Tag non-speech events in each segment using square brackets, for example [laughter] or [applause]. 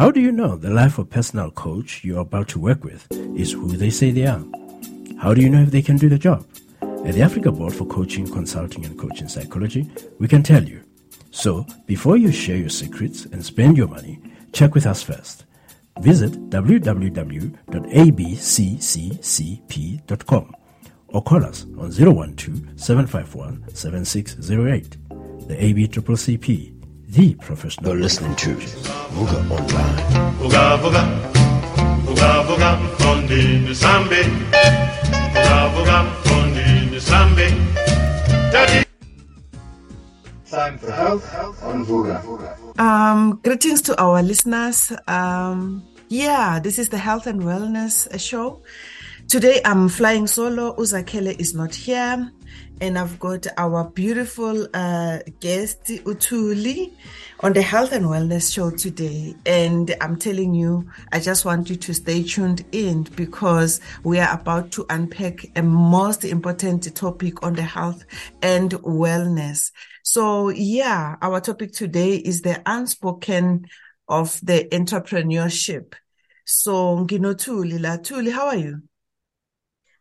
How do you know the life of personal coach you're about to work with is who they say they are? How do you know if they can do the job? At the Africa Board for Coaching, Consulting and Coaching Psychology, we can tell you. So, before you share your secrets and spend your money, check with us first. Visit www.abccccp.com or call us on 012 751 7608. The ABCCP, the professional. You're listening to Vuka Online. Vuga vuga, vuga vuga, fondi nisambe. Vuga vuga, fondi nisambe. Daddy. Time for health on Vuka. Um, greetings to our listeners. Um, yeah, this is the Health and Wellness Show. Today I'm flying solo. uZakhele is not here. And I've got our beautiful uh, guest, uThuli, on the Health and Wellness Show today. And I'm telling you, I just want you to stay tuned in because we are about to unpack a most important topic on the health and wellness. So, yeah, our topic today is the unspoken of the entrepreneurship. So, Ngino Thuli, La Thuli, how are you?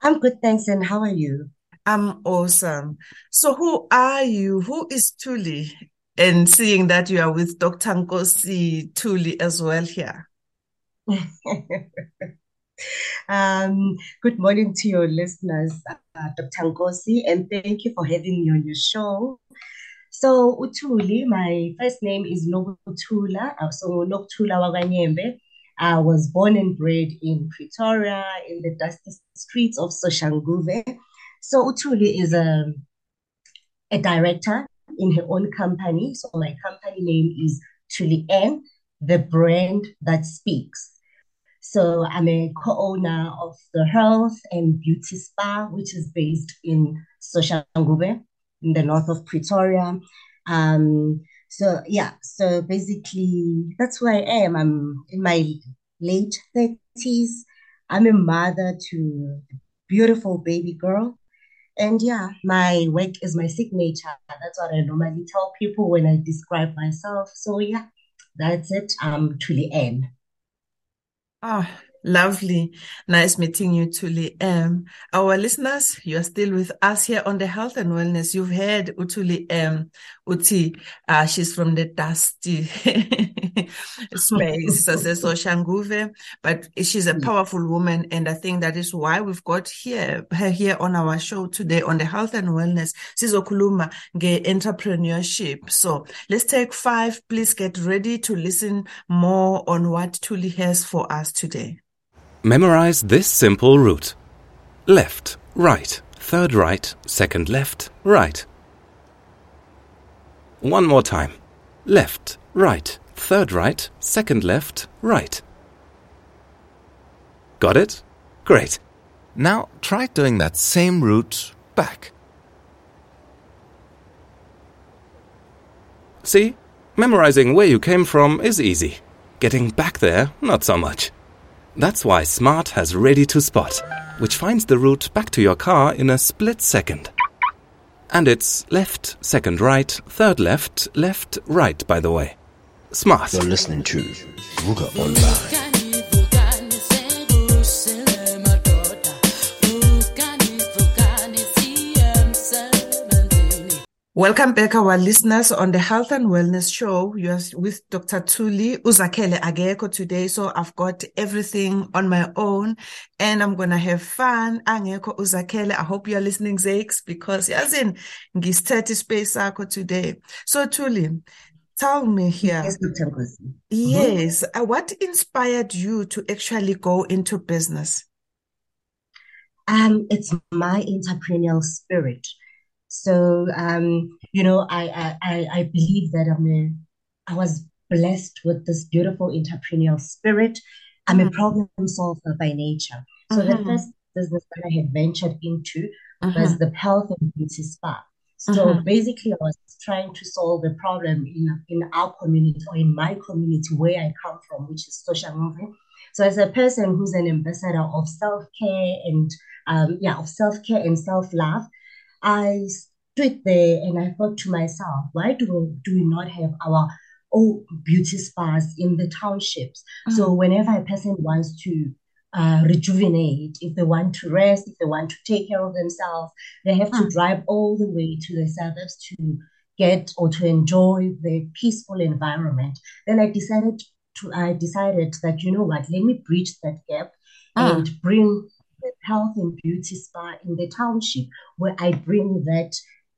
I'm good, thanks. And how are you? I'm awesome. So, who are you? Who is Thuli? And seeing that you are with Dr. Nkosi Thuli as well here. [laughs] um, good morning to your listeners, uh, Dr. Nkosi, and thank you for having me on your show. So, uThuli, my first name is Nokuthula. Uh, so, Nokuthula Waganyembe. I was born and bred in Pretoria in the dusty streets of Soshanguve. So uThuli is a, a director in her own company. So my company name is Thuli N, the brand that speaks. So I'm a co-owner of the Health and Beauty Spa, which is based in Soshanguve in the north of Pretoria. Um, so yeah, so basically that's who I am. I'm in my late 30s. I'm a mother to a beautiful baby girl. And yeah, my work is my signature. That's what I normally tell people when I describe myself. So yeah, that's it. I'm Thuli N. Ah, lovely. Nice meeting you, Thuli. Um, our listeners, you are still with us here on the health and wellness. You've heard uThuli um Uti, uh, she's from the dusty [laughs] space, Soshanguve, but she's a powerful woman, and I think that is why we've got here her here on our show today on the health and wellness. Sizokuluma nge entrepreneurship. So let's take five. Please get ready to listen more on what Thuli has for us today. Memorize this simple route left, right, third right, second left, right. One more time. Left, right, third right, second left, right. Got it? Great. Now try doing that same route back. See? Memorizing where you came from is easy. Getting back there, not so much. That's why Smart has Ready to Spot, which finds the route back to your car in a split second. And it's left, second right, third left, left, right, by the way. Smart. You're listening to Vuka Online. Welcome back, our listeners, on the Health and Wellness Show. You're with Dr. Thuli uZakhele Ageko today. So I've got everything on my own and I'm going to have fun. Angeko uZakhele. I hope you're listening, Zakes, because yazin ngistati space ako today. So Thuli, tell me here. Yes, Dr. Yes. uh, What inspired you to actually go into business? Um, it's my entrepreneurial spirit. So um, you know, I, I I believe that I'm a I was blessed with this beautiful entrepreneurial spirit. I'm a Mhm. problem solver by nature. So the Mhm. first business that I had ventured into Mhm. was the health and beauty spa. So Mhm. basically, I was trying to solve a problem in in our community or in my community where I come from, which is Soshanguve. So as a person who's an ambassador of self care and um, yeah, of self care and self love, I stood there and I thought to myself, why do we, do we not have our all beauty spas in the townships. Mm. So whenever a person wants to uh, rejuvenate, if they want to rest, if they want to take care of themselves, they have to mm. drive all the way to the suburbs to get or to enjoy the peaceful environment. Then I decided to I decided that you know what, let me bridge that gap ah. and bring health and beauty spa in the township where I bring that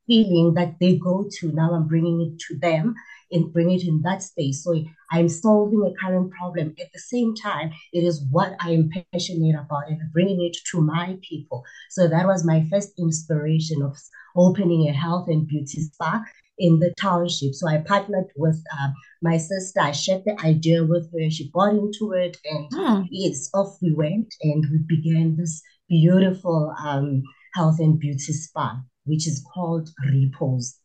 feeling that they go to. Now I'm bringing it to them and bring it in that space. So I'm solving a current problem. At the same time, it is what I am passionate about and bringing it to my people. So that was my first inspiration of opening a health and beauty spa in the township. So I partnered with uh, my sister. I shared the idea with her. She bought into it, and yes, off we went, and we began this beautiful um, health and beauty spa, which is called Repose.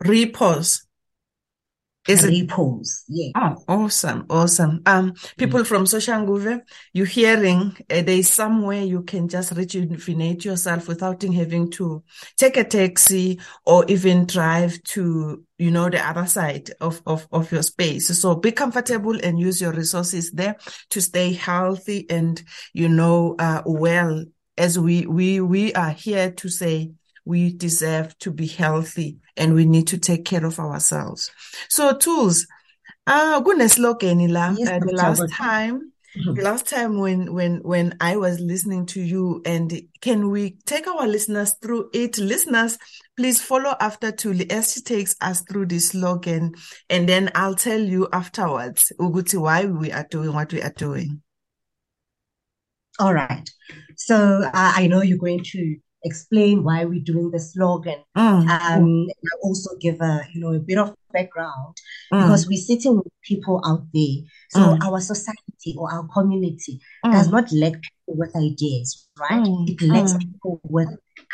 Repose. Is it Repose, yeah. Oh, awesome, awesome. Um, people from Soshanguve, you're hearing uh, there's somewhere you can just rejuvenate yourself without having to take a taxi or even drive to, you know, the other side of, of, of your space. So be comfortable and use your resources there to stay healthy and, you know, uh, well, as we, we, we are here to say, we deserve to be healthy and we need to take care of ourselves. So tools, uh, kuneslogan la Yes, uh, the last time Mhm. the last time when when when I was listening to you and can we take our listeners through it listeners please follow after Thuli as she takes us through this slogan and then I'll tell you afterwards ukuthi why we are doing what we are doing All right. So uh, I know you're going to explain why we're doing the slogan. Mm, Um, and also give a you know a bit of background mm, because we're sitting with people out there. So Mm. our society or our community does mm, not lack people with ideas, right? Mm, It lacks mm. people with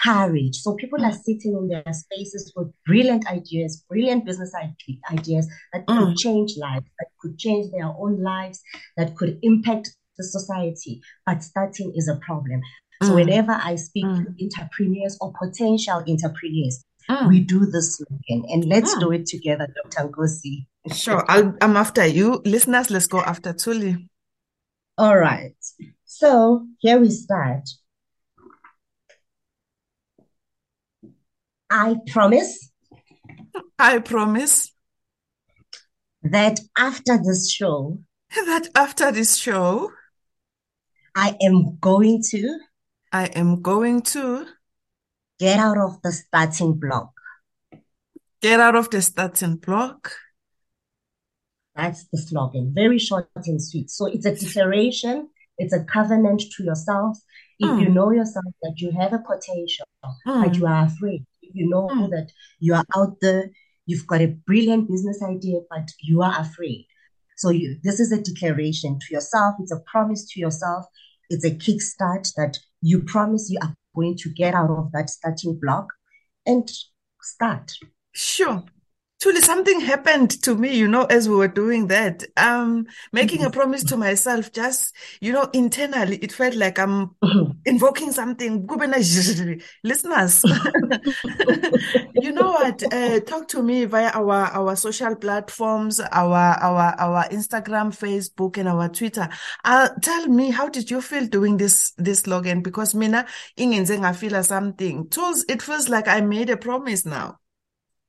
courage. So people are sitting in their spaces with brilliant ideas, brilliant business ideas that could change lives, that could change their own lives, that could impact the society. But starting is a problem. So Mm. whenever I speak to Mm. entrepreneurs or potential entrepreneurs, Mm. we do this slogan and let's Mm. do it together, Dr. Nkosi. Sure, I'll, I'm after you. Listeners, let's go after Thuli. All right. So here we start. I promise I promise that after this show, [laughs] that after this show, I am going to I am going to get out of the starting block. get out of the starting block. That's the slogan. Very short and sweet. So it's a declaration, it's a covenant to yourself. If you Mm. know yourself that you have a potential, but Mm. you are afraid, you know Mm. that you are out there, you've got a brilliant business idea, but you are afraid. So you, this is a declaration to yourself. It's a promise to yourself. It's a kickstart that you promise you are going to get out of that starting block and start. Sure. Truly, something happened to me, you know, as we were doing that. Um, making a promise to myself, just, you know, internally, it felt like I'm invoking something. [laughs] Listeners, [laughs] you know what? Uh, talk to me via our our social platforms, our our our Instagram, Facebook, and our Twitter. Uh, tell me, how did you feel doing this this slogan? Because mina ingenze ngafeel something. Tools, it feels like I made a promise now.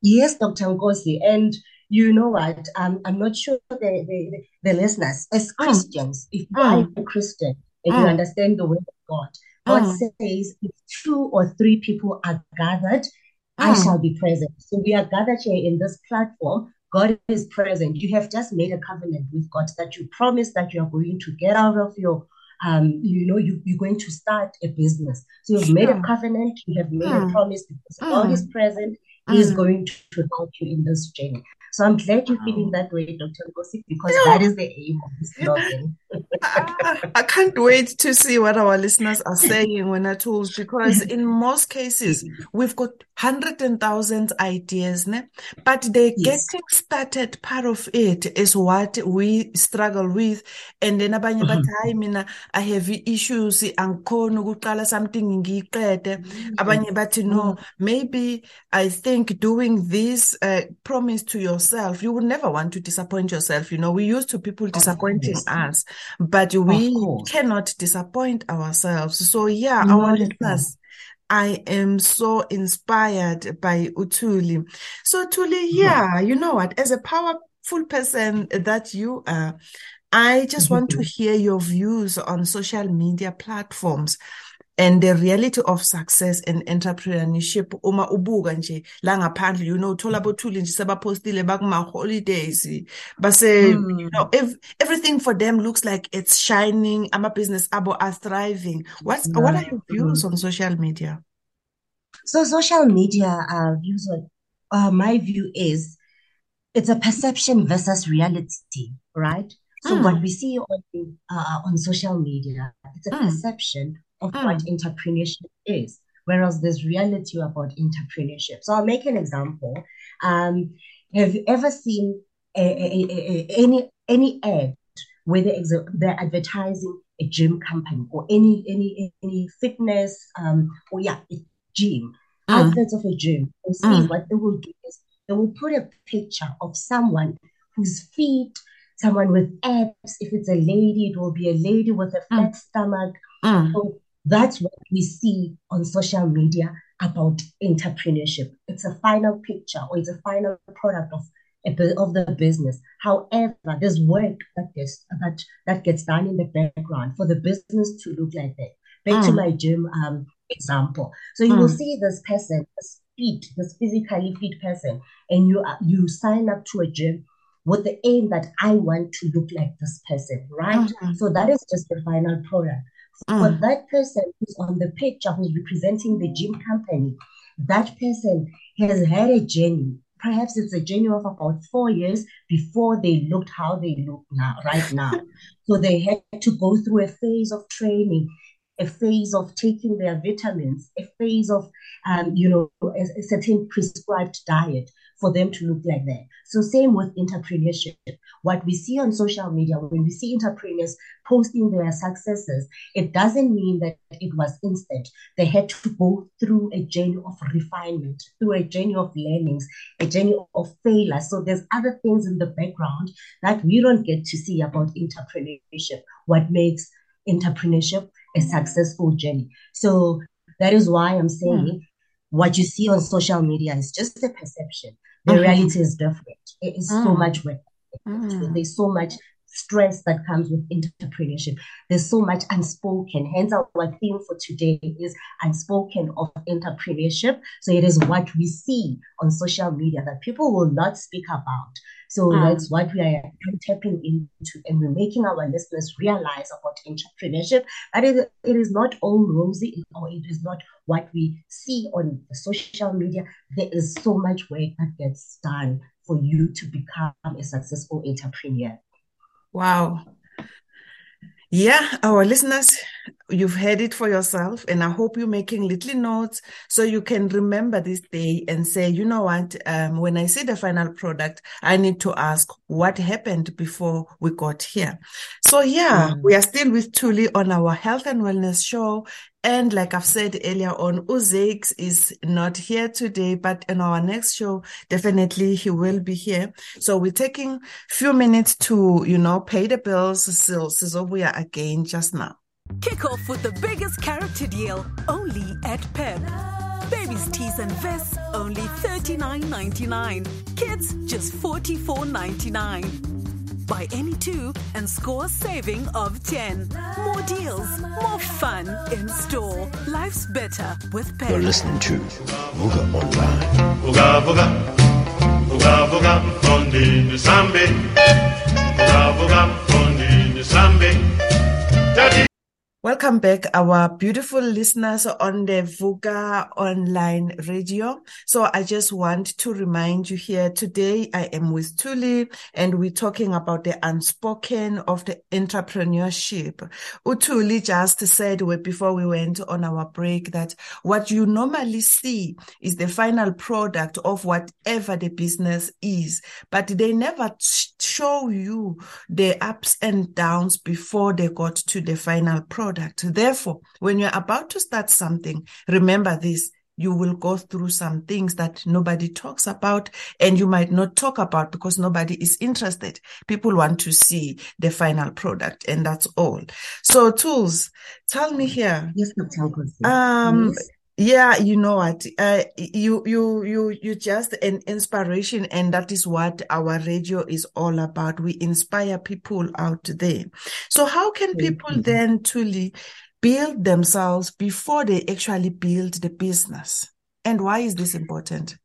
Yes, Dr. Nkosi. And you know what? Um, I'm not sure the, the, the listeners, as Mm. Christians, if you are Mm. a Christian and you Mm. understand the word of God, God Mm. says, if two or three people are gathered, I Mm. shall be present. So we are gathered here in this platform. God is present. You have just made a covenant with God that you promise that you are going to get out of your um, you know, you, you're going to start a business. So you've made a covenant, you have made a Mm. promise because God is Mm. present. Is Mm. going to help you in this journey. So I'm glad you're feeling that way, Dr. Nkosi, because that is the aim of this slogan. Ah, I can't wait to see what our listeners are saying when I tools because in most cases we've got hundreds and thousands ideas, ne? But the Yes. getting started part of it is what we struggle with. And then abanye bathi hayi mina I have issues angikhoni ukuqala something ngiyiqede. Abanye bathi no, maybe I think doing this uh, promise to yourself. You would never want to disappoint yourself. You know, we used to people disappointing course. us, but we cannot disappoint ourselves. So yeah, Not our listeners, I am so inspired by uThuli. So Thuli, yeah, you know what? As a powerful person that you are, I just want to [laughs] hear your views on social media platforms and the reality of success and entrepreneurship uma ubuka nje la ngaphandle you know uthola bothuli nje sebapostile bakuma holidays base you know ev everything for them looks like it's shining ama business abo are thriving what's what are your views on social media So social media uh, views on uh, my view is it's a perception versus reality, right? So Mm. what we see on uh, on social media, it's a Mm. perception of what entrepreneurship is, whereas there's reality about entrepreneurship. So I'll make an example. Um, have you ever seen a, a- a- any any ad where they ex- they're advertising a gym company or any any any fitness um or yeah a gym Mm. outlets of a gym and see Mm. what they will do is they will put a picture of someone whose feet someone with abs if it's a lady it will be a lady with a flat stomach Mm. so that's what we see on social media about entrepreneurship. It's a final picture or it's a final product of of the business. However, there's work that gets that that gets done in the background for the business to look like that. Back to Mm. my gym um example. So you will Mm. see this person, this fit, this physically fit person, and you are- you sign up to a gym with the aim that I want to look like this person, right? Mhm. So that is just the final product. Mm. But that person who's on the picture, who's representing the gym company, that person has had a journey. Perhaps it's a journey of about four years before they looked how they look now, right now. [laughs] So they had to go through a phase of training, a phase of taking their vitamins, a phase of, um, you know, a, a certain prescribed diet for them to look like that. So same with entrepreneurship. What we see on social media, when we see entrepreneurs posting their successes, it doesn't mean that it was instant. They had to go through a journey of refinement, through a journey of learnings, a journey of failure. So there's other things in the background that we don't get to see about entrepreneurship. What makes entrepreneurship a successful journey. So that is why I'm saying what you see on social media is just a perception. The Mhm. reality is different. It is so Mm. much work. Mm. There's so much stress that comes with entrepreneurship. There's so much unspoken. Hence, our theme for today is unspoken of entrepreneurship. So it is what we see on social media that people will not speak about. So Mm. that's what we are tapping into, and we're making our listeners realize about entrepreneurship. That is, it is not all rosy, or it is not what we see on the social media. There is so much work that gets done for you to become a successful entrepreneur. Wow. Yeah, our listeners, you've heard it for yourself, and I hope you're making little notes so you can remember this day and say, you know what, um, when I see the final product, I need to ask what happened before we got here. So yeah, we are still with Thuli on our health and wellness show. And like I've said earlier on, Uzeix is not here today, but in our next show, definitely he will be here. So we're taking few minutes to, you know, pay the bills. So, we are again just now. Kick off with the biggest character deal only at Pep. Babies' tees and vests only $39.99. Kids just $44.99. Buy any two and score a saving of 10. More deals, more fun in store. Life's better with Pep. You're listening to Vuka Online. Buga buga, buga buga, fondi nisambe. Buga buga, fondi nisambe. Welcome back, our beautiful listeners on the Vuka online radio. So I just want to remind you here today, I am with Thuli and we're talking about the unspoken of the entrepreneurship. uThuli just said before we went on our break that what you normally see is the final product of whatever the business is, but they never sh- show you the ups and downs before they got to the final product. Therefore, when you're about to start something, remember this. you will go through some things that nobody talks about and you might not talk about because nobody is interested. People want to see the final product and that's all. So tools, tell me here. Yes. Um, Yes. Yeah, you know what? Uh, you, you, you, you just an inspiration, and that is what our radio is all about. We inspire people out there. So how can people then truly build themselves before they actually build the business? And why is this important?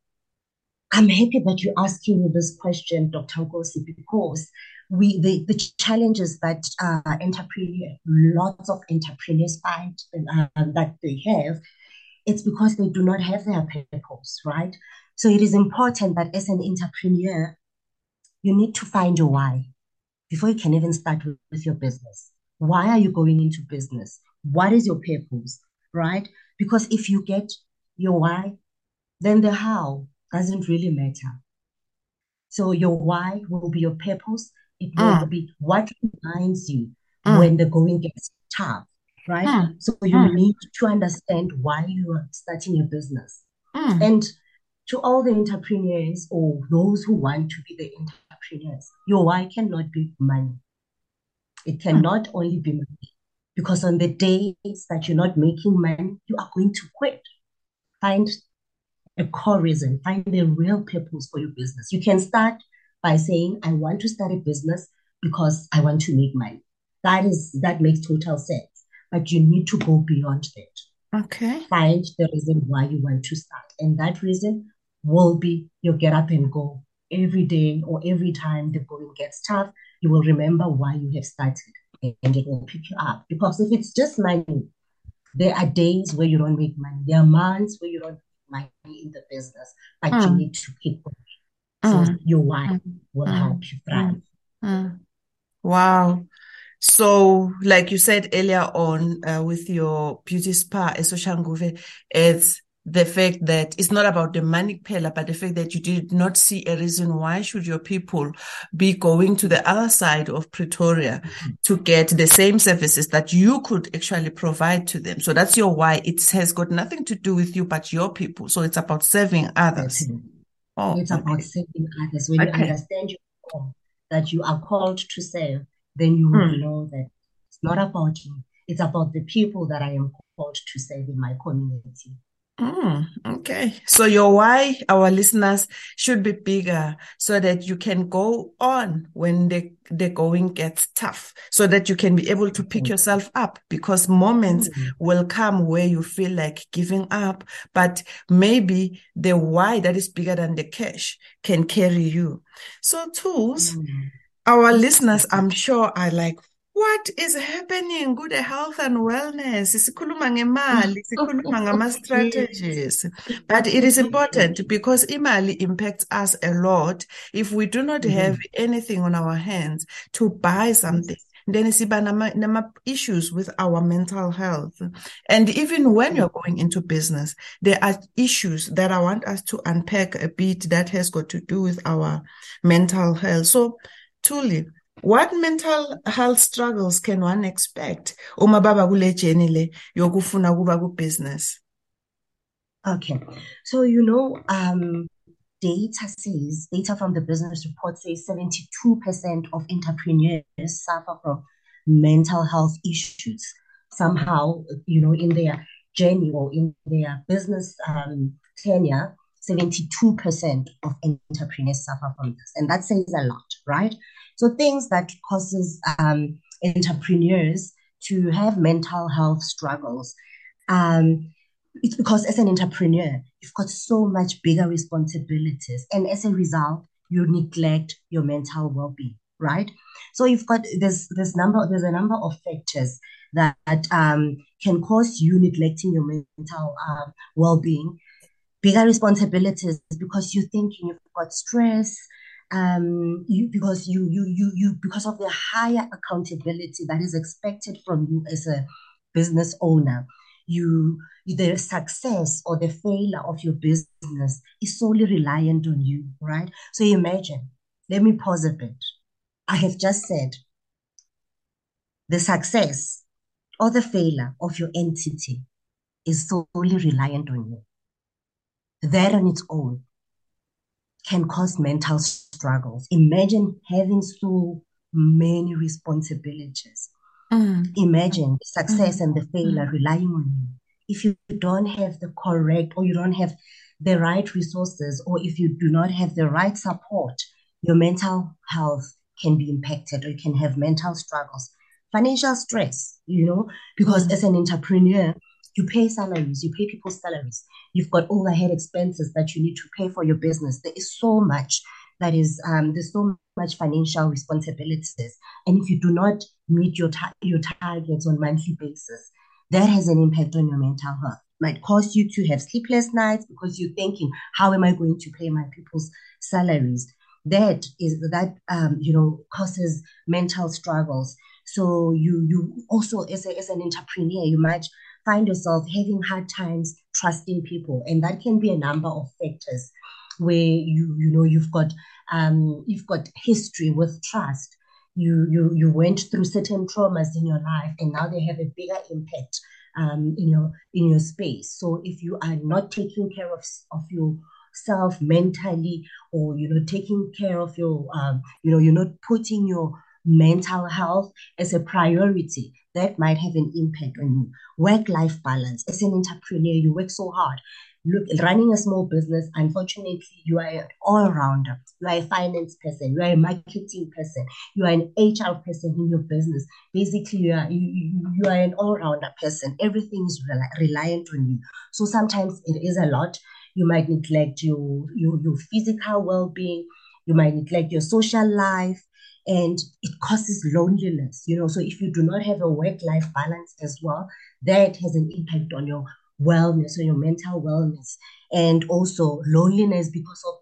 I'm happy that you're asking me this question, Dr. Nkosi, because we the, the challenges that uh, entrepreneur, lots of entrepreneurs find uh, that they have, it's because they do not have their purpose, right? So it is important that as an entrepreneur, you need to find your why before you can even start with, your business. Why are you going into business? What is your purpose, right? Because if you get your why, then the how doesn't really matter. So your why will be your purpose. It will Mm. be what reminds you Mm. when the going gets tough, right? Mm. So you Mm. need to understand why you are starting a business. Mm. And to all the entrepreneurs or those who want to be the entrepreneurs, your why cannot be money. It cannot only be money. Because on the days that you're not making money, you are going to quit. Find a core reason, find the real purpose for your business. You can start by saying, I want to start a business because I want to make money. That is that makes total sense. But you need to go beyond that Okay. find the reason why you want to start. And that reason will be your get up and go every day or every time the going gets tough. You will remember why you have started and it will pick you up. Because if it's just money, there are days where you don't make money. There are months where you don't make money in the business, but you Mm. need to keep going. So Mm. your why Mm. will Mm. help you thrive. Mm. Wow. So, like you said earlier on, uh, with your beauty spa, Esoshanguve, it's the fact that it's not about the money pillar, but the fact that you did not see a reason why should your people be going to the other side of Pretoria to get the same services that you could actually provide to them. So that's your why. It has got nothing to do with you, but your people. So it's about serving others. That's it. Oh, It's about serving others. When you understand your call, that you are called to serve, then you will Mm. know that it's not about you. It's about the people that I am called to serve in my community. Mm, okay. So your why, our listeners, should be bigger so that you can go on when the, the going gets tough, so that you can be able to pick yourself up because moments Mm. will come where you feel like giving up, but maybe the why that is bigger than the cash can carry you. So tools, Mm. Our listeners, I'm sure are like, what is happening? Good health and wellness. Sikhuluma ngemali, sikhuluma [laughs] ngama-strategies. But it is important mm-hmm. because imali impacts us a lot. If we do not mm-hmm. have anything on our hands to buy something, then siba nama, nama issues with our mental health. And even when mm-hmm. you're going into business, there are issues that I want us to unpack a bit that has got to do with our mental health. So, Thuli, what mental health struggles can one expect uma baba kule le yokufuna kuba ku-business? Okay. So, you know, um, data says, data from the business report says 72% of entrepreneurs suffer from mental health issues somehow, you know, in their journey or in their business um, tenure. 72% of entrepreneurs suffer from this, and that says a lot, right? So things that causes um, entrepreneurs to have mental health struggles. Um, it's because as an entrepreneur, you've got so much bigger responsibilities, and as a result, you neglect your mental well-being, right? So you've got there's this number there's a number of factors that um, can cause you neglecting your mental um, well-being. Bigger responsibilities because you're thinking you've got stress, um, you because you you you you because of the higher accountability that is expected from you as a business owner you the success or the failure of your business is solely reliant on you, right? So imagine, let me pause a bit. I have just said the success or the failure of your entity is solely reliant on you. That on its own can cause mental struggles. Imagine having so many responsibilities. Mm. Imagine the success mm. and the failure mm. relying on you. If you don't have the correct or you don't have the right resources or if you do not have the right support, your mental health can be impacted or you can have mental struggles. Financial stress, you know, because mm. as an entrepreneur, you pay salaries, you pay people's salaries, you've got overhead expenses that you need to pay for your business. There is so much that is um, there's so much financial responsibilities, and if you do not meet your ta- your targets on monthly basis, that has an impact on your mental health. Might cause you to have sleepless nights because you're thinking, how am I going to pay my people's salaries? That is that um, you know causes mental struggles. So you you also as, a, as an entrepreneur, you might find yourself having hard times trusting people, and that can be a number of factors where you you know you've got um, you've got history with trust. You you you went through certain traumas in your life, and now they have a bigger impact um, in your in your space. So if you are not taking care of of yourself mentally, or you know taking care of your um, you know you're not putting your mental health as a priority, that might have an impact on you. Work life balance. As an entrepreneur, you work so hard. Look, running a small business, unfortunately, you are an all rounder. You are a finance person, you are a marketing person, you are an HR person in your business. Basically, you are, you, you, are an all rounder person. Everything is rel- reliant on you. So sometimes it is a lot. You might neglect your, your, your physical well being, you might neglect your social life and it causes loneliness you know. So if you do not have a work life balance as well that has an impact on your wellness or your mental wellness. And also loneliness because of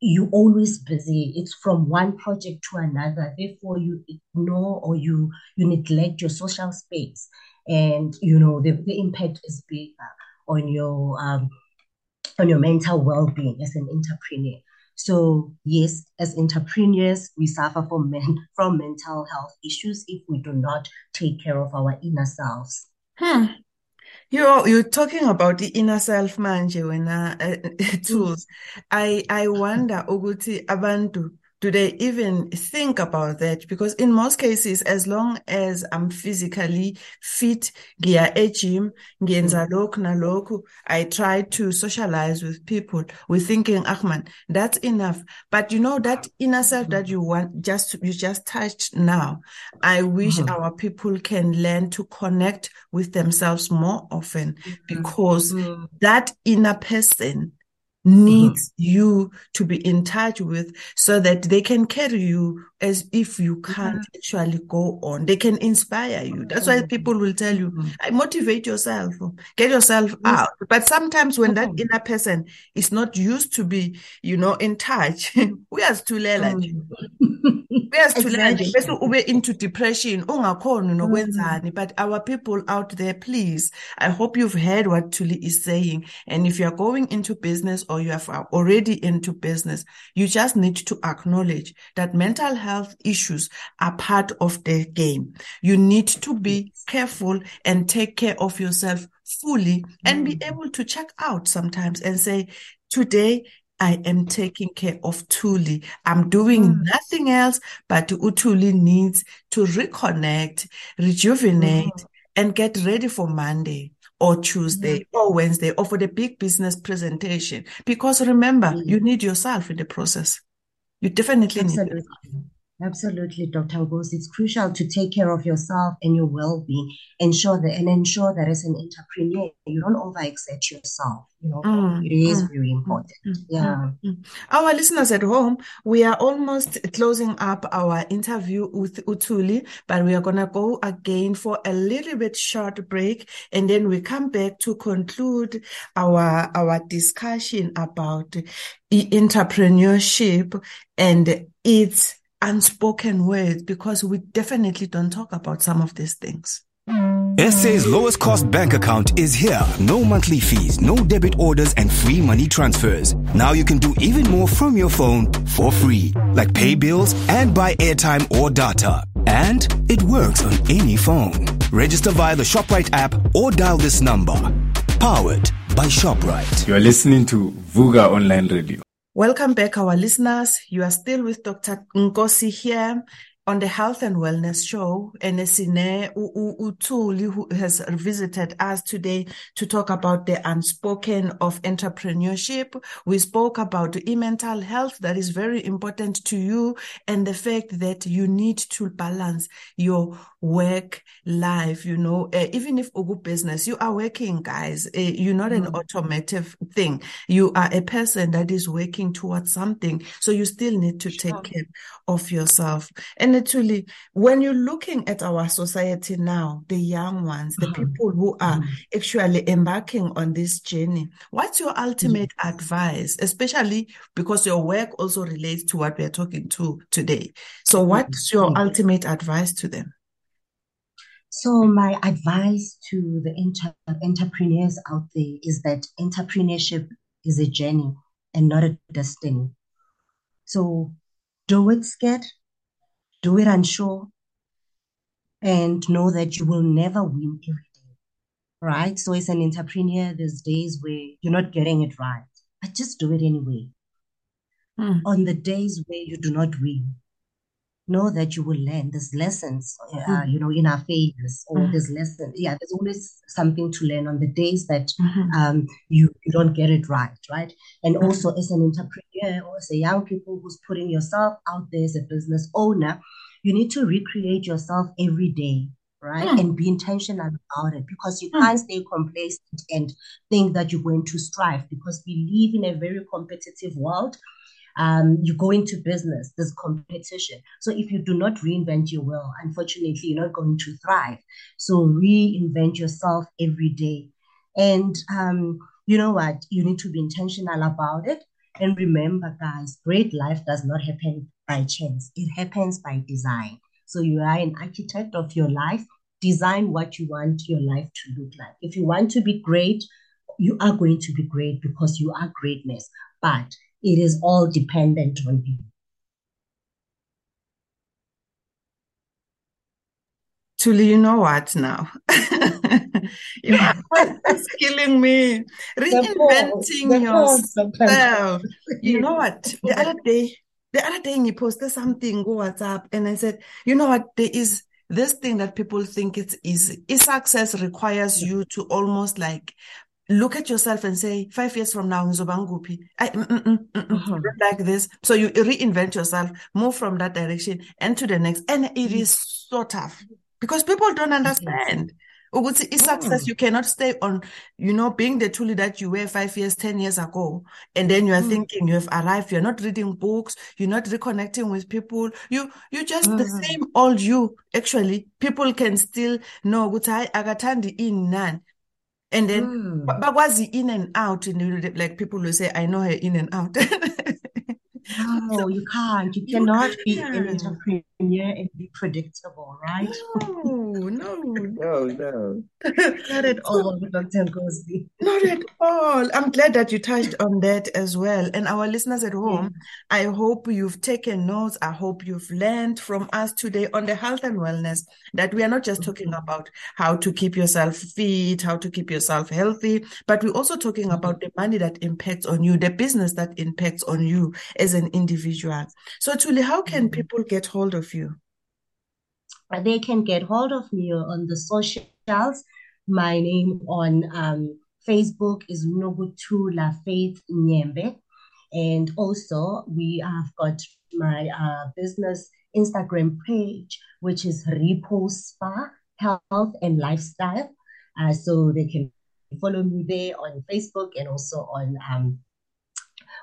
you always busy. It's from one project to another. Therefore you ignore or you you neglect your social space. And you know the, the impact is bigger on your um on your mental well-being as an entrepreneur so yes, as entrepreneurs, we suffer from men, [laughs] from mental health issues if we do not take care of our inner selves. Hmm. You're you're talking about the inner self manje wena uh, [laughs] tools. I I wonder ukuthi abantu do they even think about that? Because in most cases, as long as I'm physically fit, ngiya e-gym, ngiyenza mm. lokhu nalokhu, I try to socialize with people. We're thinking, Ahman, that's enough. But you know, that inner self that you mm. want, just, you just touched now. I wish mm-hmm. our people can learn to connect with themselves more often mm-hmm. because mm. that inner person Mm-hmm. needs you to be in touch with so that they can carry you as if you can't mm-hmm. actually go on. They can inspire you. That's why mm-hmm. people will tell you, "I motivate yourself, get yourself out. But sometimes when that inner person is not used to be, you know, in touch, uyazithulela nje. uyazithulela nje bese ube into depression ungakhoni nokwenzani. But our people out there please i hope you've heard what thuli is saying. And if you're going into business or you are uh, already into business you just need to acknowledge that mental health issues are part of the game. You need to be careful and take care of yourself fully and be mm. able to check out sometimes and say today I am taking care of Thuli. I'm doing mm. nothing else, but uThuli needs to reconnect, rejuvenate, mm. and get ready for Monday or Tuesday mm-hmm. or Wednesday or for the big business presentation. Because remember, mm-hmm. you need yourself in the process. You definitely need Absolutely. Absolutely, Dr. Nkosi. It's crucial to take care of yourself and your well-being. Ensure that and ensure that as an entrepreneur, you don't overexert yourself. You know, Mm, it is mm, very important. Yeah. Our listeners at home, we are almost closing up our interview with uThuli, but we are going to go again for a little bit short break and then we come back to conclude our, our discussion about entrepreneurship and its unspoken words because we definitely don't talk about some of these things. SA's lowest cost bank account is here. No monthly fees, no debit orders, and free money transfers. Now you can do even more from your phone for free, like pay bills and buy airtime or data. And it works on any phone. Register via the ShopRite app or dial this number. Powered by ShopRite. You are listening to Vuka Online Radio. Welcome back, our listeners. You are still with Dr. Nkosi here on the Health and Wellness Show. And Esine uThuli, who has visited us today to talk about the unspoken of entrepreneurship. We spoke about mental health that is very important to you and the fact that you need to balance your work life you know uh, even if ugu business you are working guys uh, you're not an mm-hmm. automotive thing. You are a person that is working towards something so you still need to take care of yourself. And actually when you're looking at our society now the young ones the mm-hmm. people who are mm-hmm. actually embarking on this journey what's your ultimate advice especially because your work also relates to what we're talking to today? So what's your ultimate advice to them So my advice to the inter- entrepreneurs out there is that entrepreneurship is a journey and not a destiny. So do it scared, do it unsure, and know that you will never win every day. Right? So as an entrepreneur, there's days where you're not getting it right, but just do it anyway. Hmm. On the days where you do not win, know that you will learn. There's lessons, uh, Mm. you know, in our failures, or Mm. there's lessons. Yeah, there's always something to learn on the days that Mhm. um, you you don't get it right, right? And Mhm. also, as an entrepreneur or as a young people who's putting yourself out there as a business owner, you need to recreate yourself every day, right? Mm. And be intentional about it because you Mm. can't stay complacent and think that you're going to strive because we live in a very competitive world um, you go into business, there's competition. So if you do not reinvent your wheel, unfortunately, you're not going to thrive. So reinvent yourself every day. And um, you know what? You need to be intentional about it. And remember, guys, great life does not happen by chance. It happens by design. So you are an architect of your life. Design what you want your life to look like. If you want to be great, you are going to be great because you are greatness. But it is all dependent on you. Thuli, you know what now? [laughs] you are it's killing me. Reinventing the pause, the pause. yourself. You know what? The other day, the other day he posted something go WhatsApp and I said, you know what? There is this thing that people think it's easy. Is success requires you to almost like look at yourself and say, five years from now, ngizobangupi. I mm, mm, mm, mm, mm, don't like this. So you reinvent yourself, move from that direction and to the next. And it is so tough because people don't understand. Ukuthi i-success, you cannot stay on, you know, being the Thuli that you were five years, 10 years ago. And then you are thinking you have arrived. You're not reading books. You're not reconnecting with people. You, you just the same old you. Actually, people can still know hayi akathandi in none. And then hmm. ba- bakwazi in and out. And like people will say, I know her in and out. [laughs] No, you can't. You You cannot be an can't. entrepreneur and be predictable, right? No, no, no, [laughs] no. [laughs] Not at all, Dr. Nkosi. Not at all. I'm glad that you touched on that as well. And our listeners at home, I hope you've taken notes. I hope you've learned from us today on the health and wellness that we are not just talking mm-hmm. about how to keep yourself fit, how to keep yourself healthy, but we're also talking mm-hmm. about the money that impacts on you, the business that impacts on you as an individual. So, Thuli, how can people get hold of you? They can get hold of me on the socials. My name on um, Facebook is Nokuthula Faith Nyembe. And also, we have got my uh, business Instagram page, which is Repo Spa Health and Lifestyle. Uh, so they can follow me there on Facebook and also on um,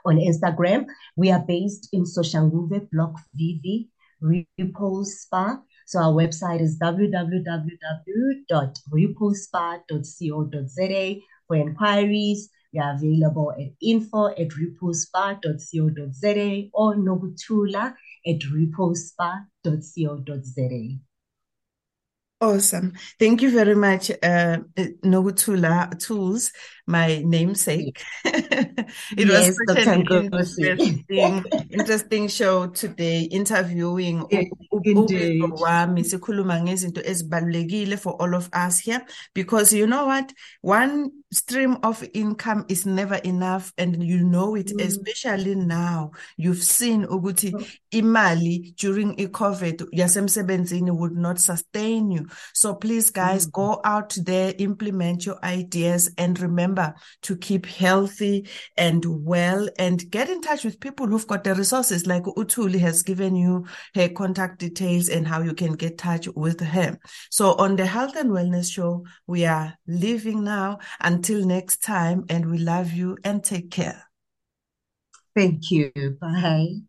on Instagram. We are based in Soshanguve, Block VV, Repo Spa. So our website is www.repospa.co.za. For inquiries, we are available at info at repospa.co.za or nobutula at repospa.co.za. Awesome. Thank you very much, uh, Nokuthula Tools, my namesake. [laughs] it Yes, was such an interesting, interesting show today, interviewing u- u- Indeed. uBiko wami sikhuluma ngezinto ezibalulekile for all of us here. Because you know what? One stream of income is never enough and you know it especially now. You've seen ukuthi imali during i-covid yasemsebenzini would not sustain you so please guys mm. go out there implement your ideas and remember to keep healthy and well and get in touch with people who've got the resources like uThuli has given you her contact details and how you can get touch with her so on the health and wellness show we are leaving now until next time and we love you and take care Thank you. Bye.